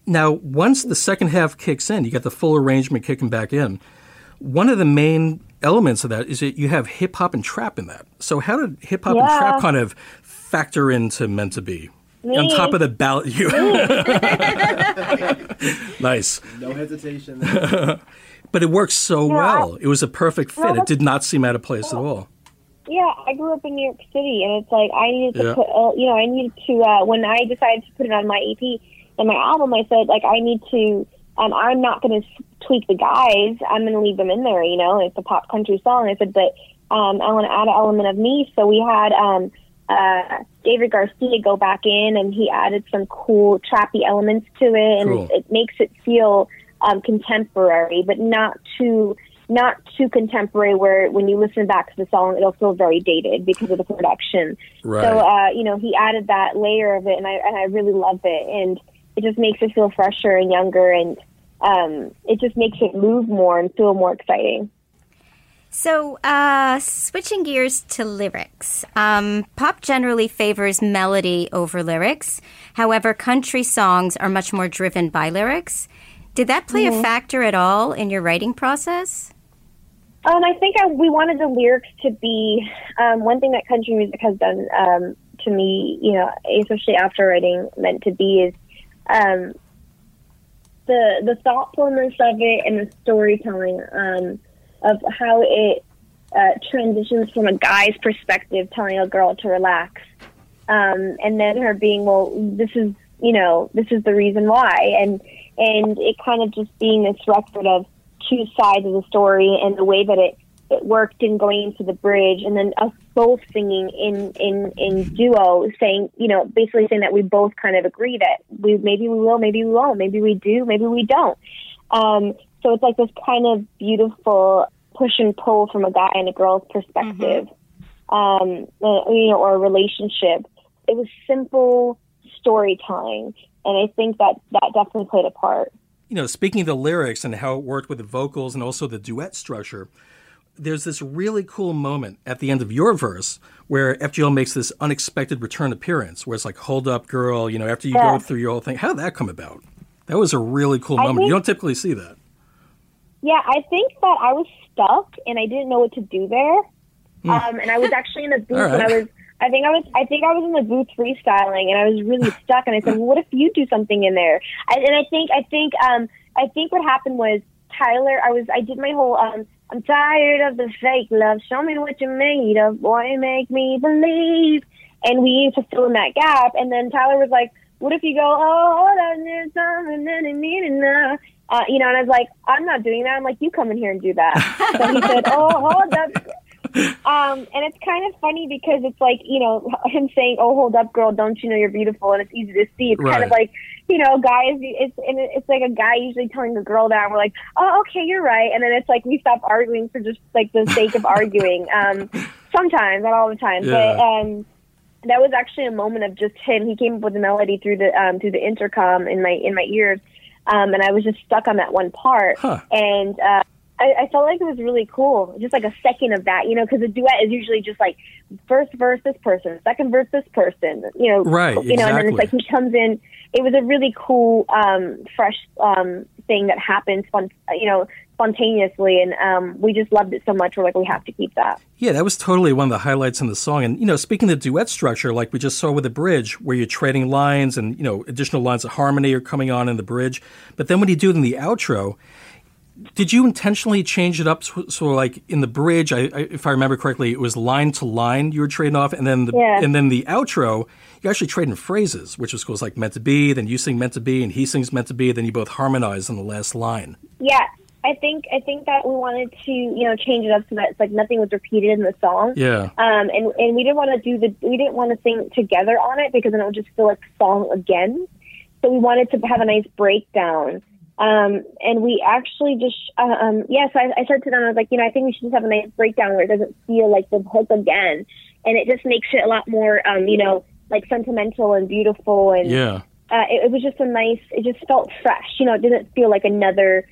Now, once the second half kicks in, you get the full arrangement kicking back in. One of the main elements of that is that you have hip hop and trap in that. So, how did hip hop and trap kind of factor into Meant to Be? Me. On top of the ballad, you. <laughs> nice. No hesitation. <laughs> but it works so Yeah, well. It was a perfect fit. Well, it did not seem out of place at all. Yeah, I grew up in New York City, and it's like I needed to Yeah. put, uh, you know, I needed to uh, when I decided to put it on my EP and my album. I said like I need to. Um, I'm not going to tweak the guys. I'm going to leave them in there. You know, it's a pop country song. I said, but um, I want to add an element of me. So we had um, uh, David Garcia go back in, and he added some cool trappy elements to it, and Cool. it, it makes it feel um, contemporary, but not too not too contemporary. Where when you listen back to the song, it'll feel very dated because of the production. Right. So uh, you know, he added that layer of it, and I and I really love it, and it just makes it feel fresher and younger, and um, it just makes it move more and feel more exciting. So, uh, switching gears to lyrics. Um, pop generally favors melody over lyrics. However, country songs are much more driven by lyrics. Did that play a Mhm. factor at all in your writing process? Um, I think I, we wanted the lyrics to be um, one thing that country music has done um, to me, you know, especially after writing "Meant to Be," is um, the the thoughtfulness of it and the storytelling um, of how it uh, transitions from a guy's perspective, telling a girl to relax, um, and then her being, well, this is you know, this is the reason why, and and it kind of just being this record of two sides of the story and the way that it it worked in going into the bridge and then us both singing in in in duo saying you know basically saying that we both kind of agree that we maybe we will maybe we won't maybe we do maybe we don't. Um so it's like this kind of beautiful push and pull from a guy and a girl's perspective. Um uh, you know or a relationship. It was simple storytelling and i think that that definitely played a part. You know, speaking of the lyrics and how it worked with the vocals and also the duet structure, there's this really cool moment at the end of your verse where FGL makes this unexpected return appearance where it's like, hold up, girl, you know, after you Yeah. go through your whole thing. How did that come about? That was a really cool I moment. you don't typically see that. Yeah, I think that I was stuck and I didn't know what to do there. Um, and I was actually in the <laughs> booth All and I was. I think I was. I think I was in the booth freestyling, and I was really <laughs> stuck. And I said, well, "What if you do something in there?" I, and I think. I think. Um, I think what happened was Tyler. I was. I did my whole. Um, I'm tired of the fake love. Show me what you're made of, boy. Make me believe. And we used to fill in that gap. And then Tyler was like, "What if you go? Oh, that's something that I need enough." Uh, you know, and I was like, I'm not doing that. I'm like, you come in here and do that. so he said, <laughs> oh, hold up. Um, and it's kind of funny because it's like, you know, him saying, oh, hold up, girl, don't you know you're beautiful? And it's easy to see. It's kind of like, you know, guys, it's, and it's like a guy usually telling a girl that, we're like, oh, okay, you're right. And then it's like we stop arguing for just like the sake of arguing. Um, <laughs> sometimes, not all the time. But, Yeah. um, that was actually a moment of just him. He came up with a melody through the um, through the intercom in my in my ears, um, and I was just stuck on that one part. And uh, I, I felt like it was really cool, just like a second of that, you know, because a duet is usually just like first verse this person, second verse this person, you know, Right, You know, and then it's like he comes in. It was a really cool, um, fresh um, thing that happened, spon- you know, spontaneously, and um, we just loved it so much. We're like, we have to keep that. Yeah, that was totally one of the highlights in the song. And, you know, speaking of the duet structure, like we just saw with the bridge, where you're trading lines and, you know, additional lines of harmony are coming on in the bridge. But then when you do it in the outro, did you intentionally change it up so, so like in the bridge? I, I, if I remember correctly, it was line to line you were trading off, and then the Yeah. and then the outro you actually trade in phrases, which was goes like meant to be, then you sing meant to be, and he sings meant to be, then you both harmonize in the last line. Yeah, I think I think that we wanted to you know change it up so that it's like nothing was repeated in the song. Yeah. Um, and and we didn't want to do the we didn't want to sing together on it because then it would just feel like song again. So we wanted to have a nice breakdown. Um, and we actually just um, yeah. So I, I said to them, I was like, you know, I think we should just have a nice breakdown where it doesn't feel like the hook again, and it just makes it a lot more um, you know like sentimental and beautiful and Yeah. uh, it, it was just a nice. It just felt fresh. You know, it didn't feel like another,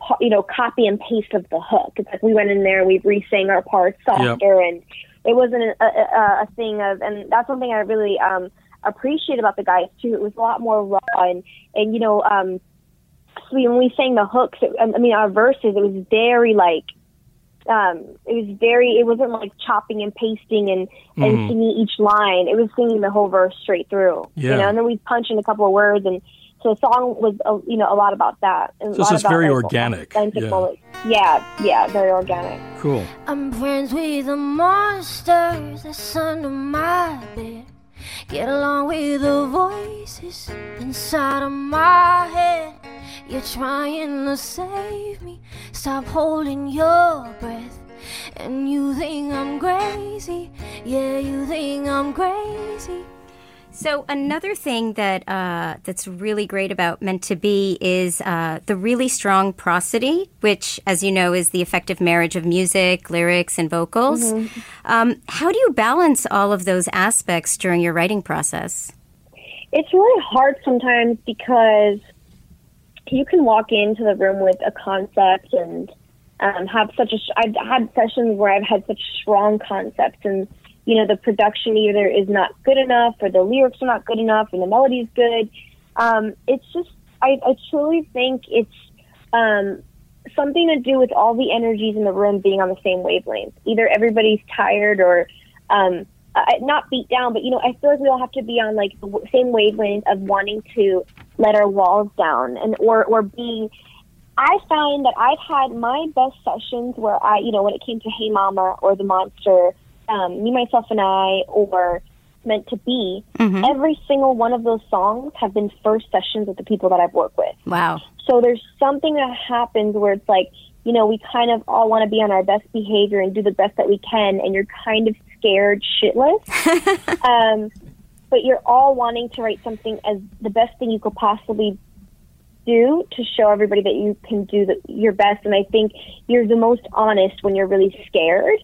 po- you know, copy and paste of the hook. It's like we went in there, we re-sang our parts softer, and it wasn't a, a, a thing of. And that's something I really um, appreciate about the guys too. It was a lot more raw, and and you know, um, when we sang the hooks, it, I mean, our verses, it was very like. Um, it was very. It wasn't like chopping and pasting and and Mhm. singing each line. It was singing the whole verse straight through. yeah. You know, and then we punch in a couple of words, and so the song was, uh, you know, a lot about that. And So a it's lot just very like, organic. Yeah. Yeah, yeah, very organic. Cool. I'm friends with the monsters that's under my bed. Get along with the voices inside of my head. You're trying to save me. Stop holding your breath. And you think I'm crazy. Yeah, you think I'm crazy. So another thing that uh, that's really great about Meant to Be is uh, the really strong prosody, which, as you know, is the effective marriage of music, lyrics, and vocals. Um, how do you balance all of those aspects during your writing process? It's really hard sometimes because you can walk into the room with a concept and um, have such a. I've had sessions where I've had such strong concepts, and you know the production either is not good enough, or the lyrics are not good enough, and the melody is good. Um, it's just I, I truly think it's um, something to do with all the energies in the room being on the same wavelength. Either everybody's tired or um, uh, not beat down, but you know, I feel like we all have to be on like the same wavelength of wanting to let our walls down and or or be. I find that I've had my best sessions where I, you know, when it came to Hey Mama or The Monster, um, Me, Myself, and I, or Meant to Be, every single one of those songs have been first sessions with the people that I've worked with. Wow. So there's something that happens where it's like, you know, we kind of all want to be on our best behavior and do the best that we can, and you're kind of scared shitless. <laughs> um, but you're all wanting to write something as the best thing you could possibly do to show everybody that you can do the, your best. And I think you're the most honest when you're really scared.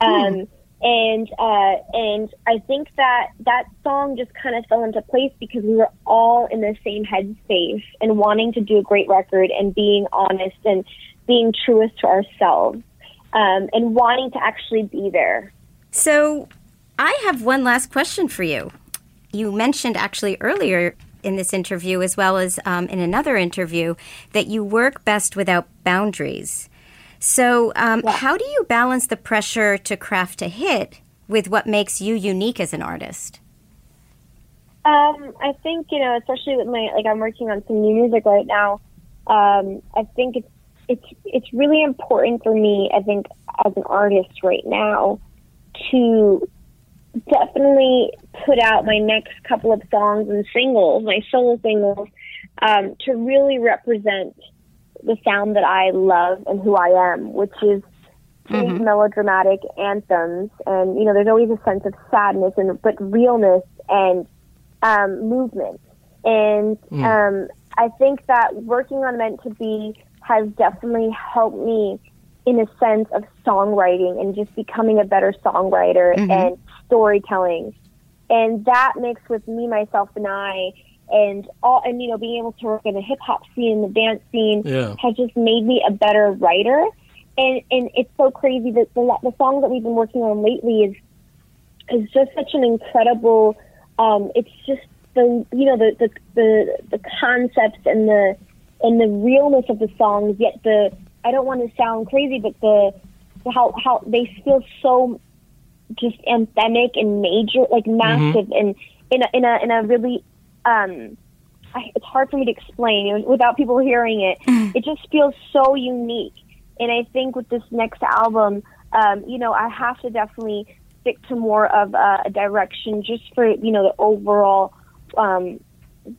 Um, and uh, and I think that that song just kind of fell into place because we were all in the same headspace and wanting to do a great record and being honest and being truest to ourselves um, and wanting to actually be there. So, I have one last question for you. You mentioned actually earlier in this interview, as well as um, in another interview, that you work best without boundaries. So, um, how do you balance the pressure to craft a hit with what makes you unique as an artist? Um, I think you know, especially with my like I'm working on some new music right now. Um, I think it's it's it's really important for me. I think as an artist right now to definitely put out my next couple of songs and singles, my solo singles, um, to really represent the sound that I love and who I am, which is these melodramatic anthems. And you know, there's always a sense of sadness and but realness and um, movement. And Mm. um, I think that working on Meant to Be has definitely helped me in a sense of songwriting and just becoming a better songwriter Mhm. and storytelling. And that mixed with me, myself, and I, and all, and you know, being able to work in the hip hop scene, and the dance scene, Yeah. has just made me a better writer. And and it's so crazy that the the songs that we've been working on lately is is just such an incredible. Um, it's just the you know the the the, the concepts and the and the realness of the songs. Yet the I don't want to sound crazy, but the how how they feel so just anthemic and major, like massive, and in a in a in a really um I, it's hard for me to explain you know, without people hearing it. it just feels so unique, and I think with this next album, um, you know, I have to definitely stick to more of a, a direction just for you know the overall um,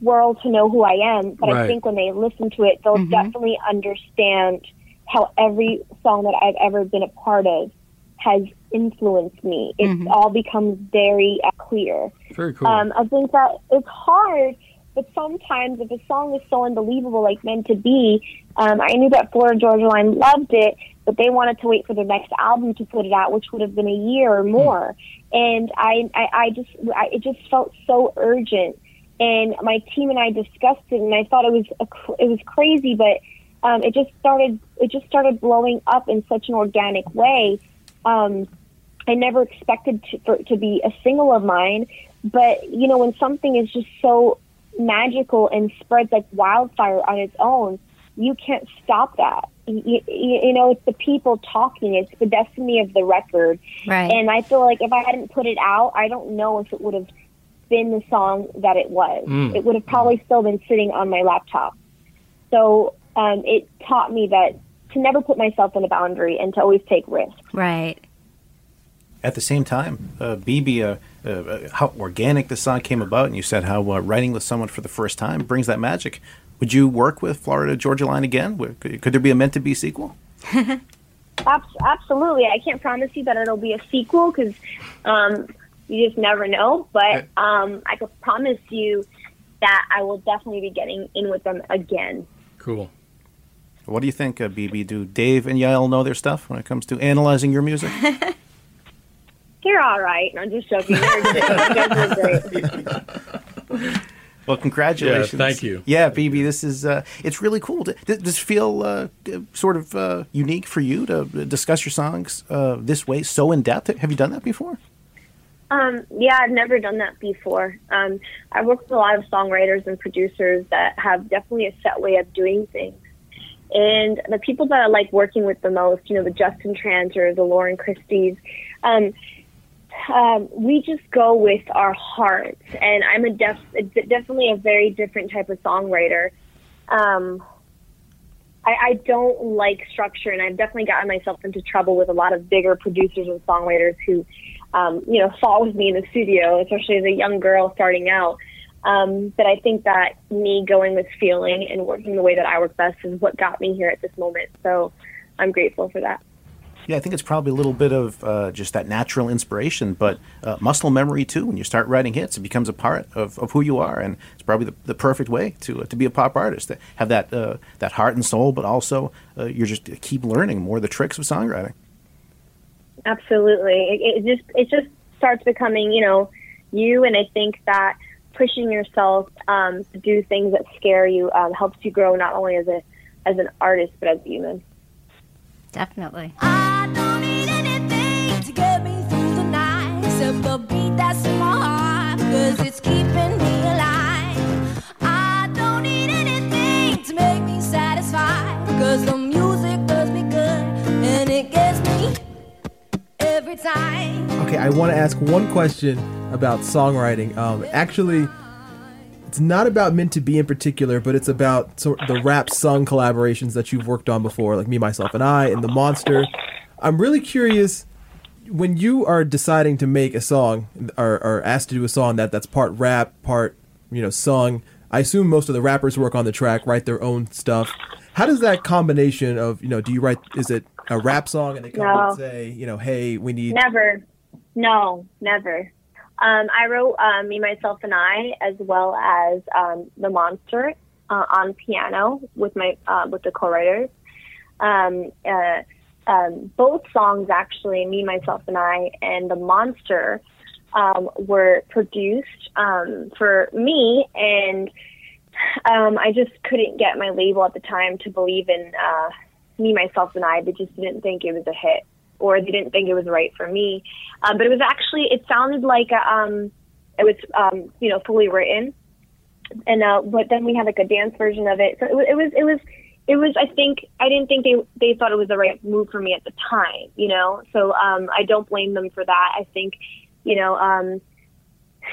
world to know who I am. But I think when they listen to it, they'll Mhm. definitely understand how every song that I've ever been a part of has influenced me. It all becomes very uh, clear. Very cool. Um, I think that it's hard, but sometimes if a song is so unbelievable, like meant to be, um, I knew that Florida Georgia Line loved it, but they wanted to wait for their next album to put it out, which would have been a year or more. And I, I, I just, I, it just felt so urgent. And my team and I discussed it, and I thought it was, a, it was crazy, but um, it just started, it just started blowing up in such an organic way. Um, I never expected to, for it to be a single of mine, but you know, when something is just so magical and spreads like wildfire on its own, you can't stop that. You, you, you know, it's the people talking. It's the destiny of the record. Right. And I feel like if I hadn't put it out, I don't know if it would have been the song that it was. Mm. It would have probably still been sitting on my laptop. So um, it taught me that to never put myself in a boundary and to always take risks. Right. At the same time, uh, Bebe, uh, uh, how organic the song came about, and you said how uh, writing with someone for the first time brings that magic. Would you work with Florida Georgia Line again? Could, could there be a meant to be sequel? <laughs> Absolutely. I can't promise you that it'll be a sequel because um, you just never know. But um, I could promise you that I will definitely be getting in with them again. Cool. What do you think, uh, Bebe? Do Dave and Yael know their stuff when it comes to analyzing your music? <laughs> You're all right. I'm just joking. You're great. You guys are great. Well, congratulations. Yeah, thank you. Yeah, Bebe, this is uh, it's really cool. Does does this feel uh, sort of uh, unique for you to discuss your songs uh, this way, so in depth? Have you done that before? Um, yeah, I've never done that before. Um, I've worked with a lot of songwriters and producers that have definitely a set way of doing things. And the people that I like working with the most, you know, the Justin Tranter, the Lauren Christies, um, um, we just go with our hearts. And I'm a def- definitely a very different type of songwriter. Um, I, I don't like structure, and I've definitely gotten myself into trouble with a lot of bigger producers and songwriters who, um, you know, fought with me in the studio, especially as a young girl starting out. Um, but I think that me going with feeling and working the way that I work best is what got me here at this moment. So I'm grateful for that. Yeah, I think it's probably a little bit of uh, just that natural inspiration, but uh, muscle memory too. When you start writing hits, it becomes a part of, of who you are, and it's probably the, the perfect way to uh, to be a pop artist. To have that uh, that heart and soul, but also uh, you're just keep learning more of the tricks of songwriting. Absolutely. It, it just it just starts becoming, you know, you and I think that pushing yourself um, to do things that scare you um, helps you grow not only as a as an artist but as a human. Definitely. to get Okay, I want to ask one question about songwriting. Um, actually, it's not about meant to be in particular, but it's about sort the rap sung collaborations that you've worked on before, like me, myself, and I, and the Monster. I'm really curious when you are deciding to make a song or, or asked to do a song that that's part rap, part you know sung. I assume most of the rappers work on the track, write their own stuff. How does that combination of you know? Do you write? Is it a rap song and they come No. and say you know, hey, we need Never. No, never. Um, I wrote uh, Me, Myself, and I, as well as um, The Monster uh, on piano with my uh, with the co-writers. Um, uh, um, both songs, actually, Me, Myself, and I, and The Monster, um, were produced um, for me, and um, I just couldn't get my label at the time to believe in uh, Me, Myself, and I. They just didn't think it was a hit or they didn't think it was right for me. Um, but it was actually, it sounded like a, um, it was, um, you know, fully written. And, uh, but then we had like a dance version of it. So it, it was, it was, it was, I think, I didn't think they, they thought it was the right move for me at the time, you know? So, um, I don't blame them for that. I think, you know, um,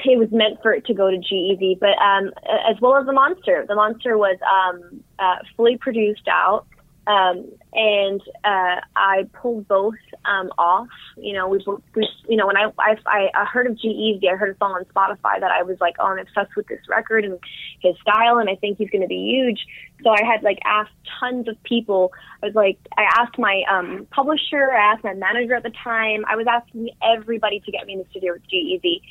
it was meant for it to go to G-Eazy, but um, as well as the monster. The monster was um, uh, fully produced out, um, and uh, I pulled both um, off. You know, we, we, you know, when I, I I heard of G-Eazy, I heard a song on Spotify that I was like, oh, I'm obsessed with this record and his style, and I think he's going to be huge. So I had like asked tons of people. I was like, I asked my um, publisher, I asked my manager at the time. I was asking everybody to get me in the studio with G-Eazy.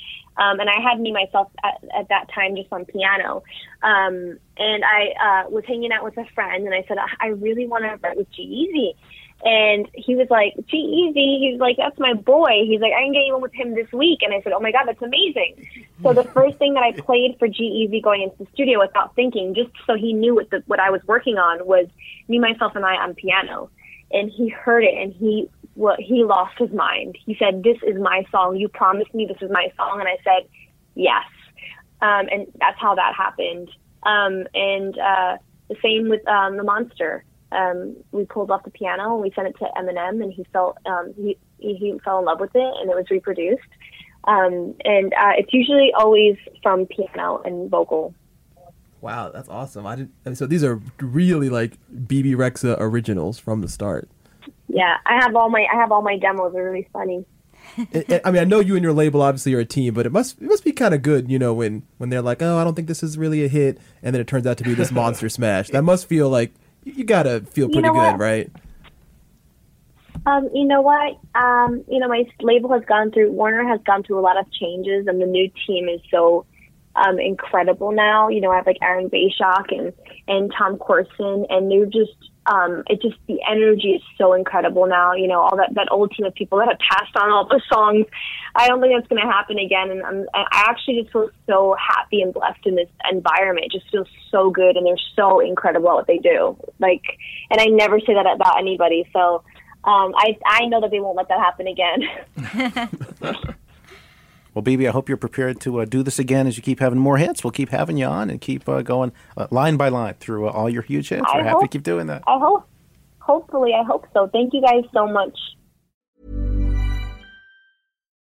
Um, and I had me myself at, at that time just on piano. Um, and I uh, was hanging out with a friend, and I said, I really want to write with G-Eazy. And he was like, G-Eazy. He's like, that's my boy. He's like, I can get you in with him this week. And I said, oh my God, that's amazing. So the first thing that I played for G-Eazy going into the studio without thinking, just so he knew what the, what I was working on, was me, myself, and I on piano. And he heard it, and he what he lost his mind. He said, "This is my song. You promised me this is my song," and I said, "Yes." Um, and that's how that happened. Um, and uh, the same with um, the monster. Um, we pulled off the piano and we sent it to Eminem, and he felt um, he he fell in love with it, and it was reproduced. Um, and uh, it's usually always from piano and vocal. Wow, that's awesome! I didn't. So these are really like Bebe Rexha originals from the start. Yeah, I have all my I have all my demos. They're really funny. <laughs> I mean, I know you and your label obviously are a team, but it must it must be kind of good, you know, when when they're like, "Oh, I don't think this is really a hit," and then it turns out to be this <laughs> monster smash. That must feel like you gotta feel pretty you know good, what? right? Um, you know what? Um, you know, my label has gone through Warner has gone through a lot of changes, and the new team is so um, incredible now. You know, I have like Aaron Bay-Schuck and and Tom Corson, and they're just um, it just the energy is so incredible now. You know, all that that old team of people that have passed on all the songs. I don't think that's going to happen again, and I'm, I actually just feel so happy and blessed in this environment. It just feels so good, and they're so incredible at what they do. Like, and I never say that about anybody. So. Um, I I know that they won't let that happen again. <laughs> <laughs> Well, Bebe, I hope you're prepared to uh, do this again as you keep having more hits. We'll keep having you on and keep uh, going uh, line by line through uh, all your huge hits. I We're happy to keep doing that. I hope, hopefully, I hope so. Thank you guys so much.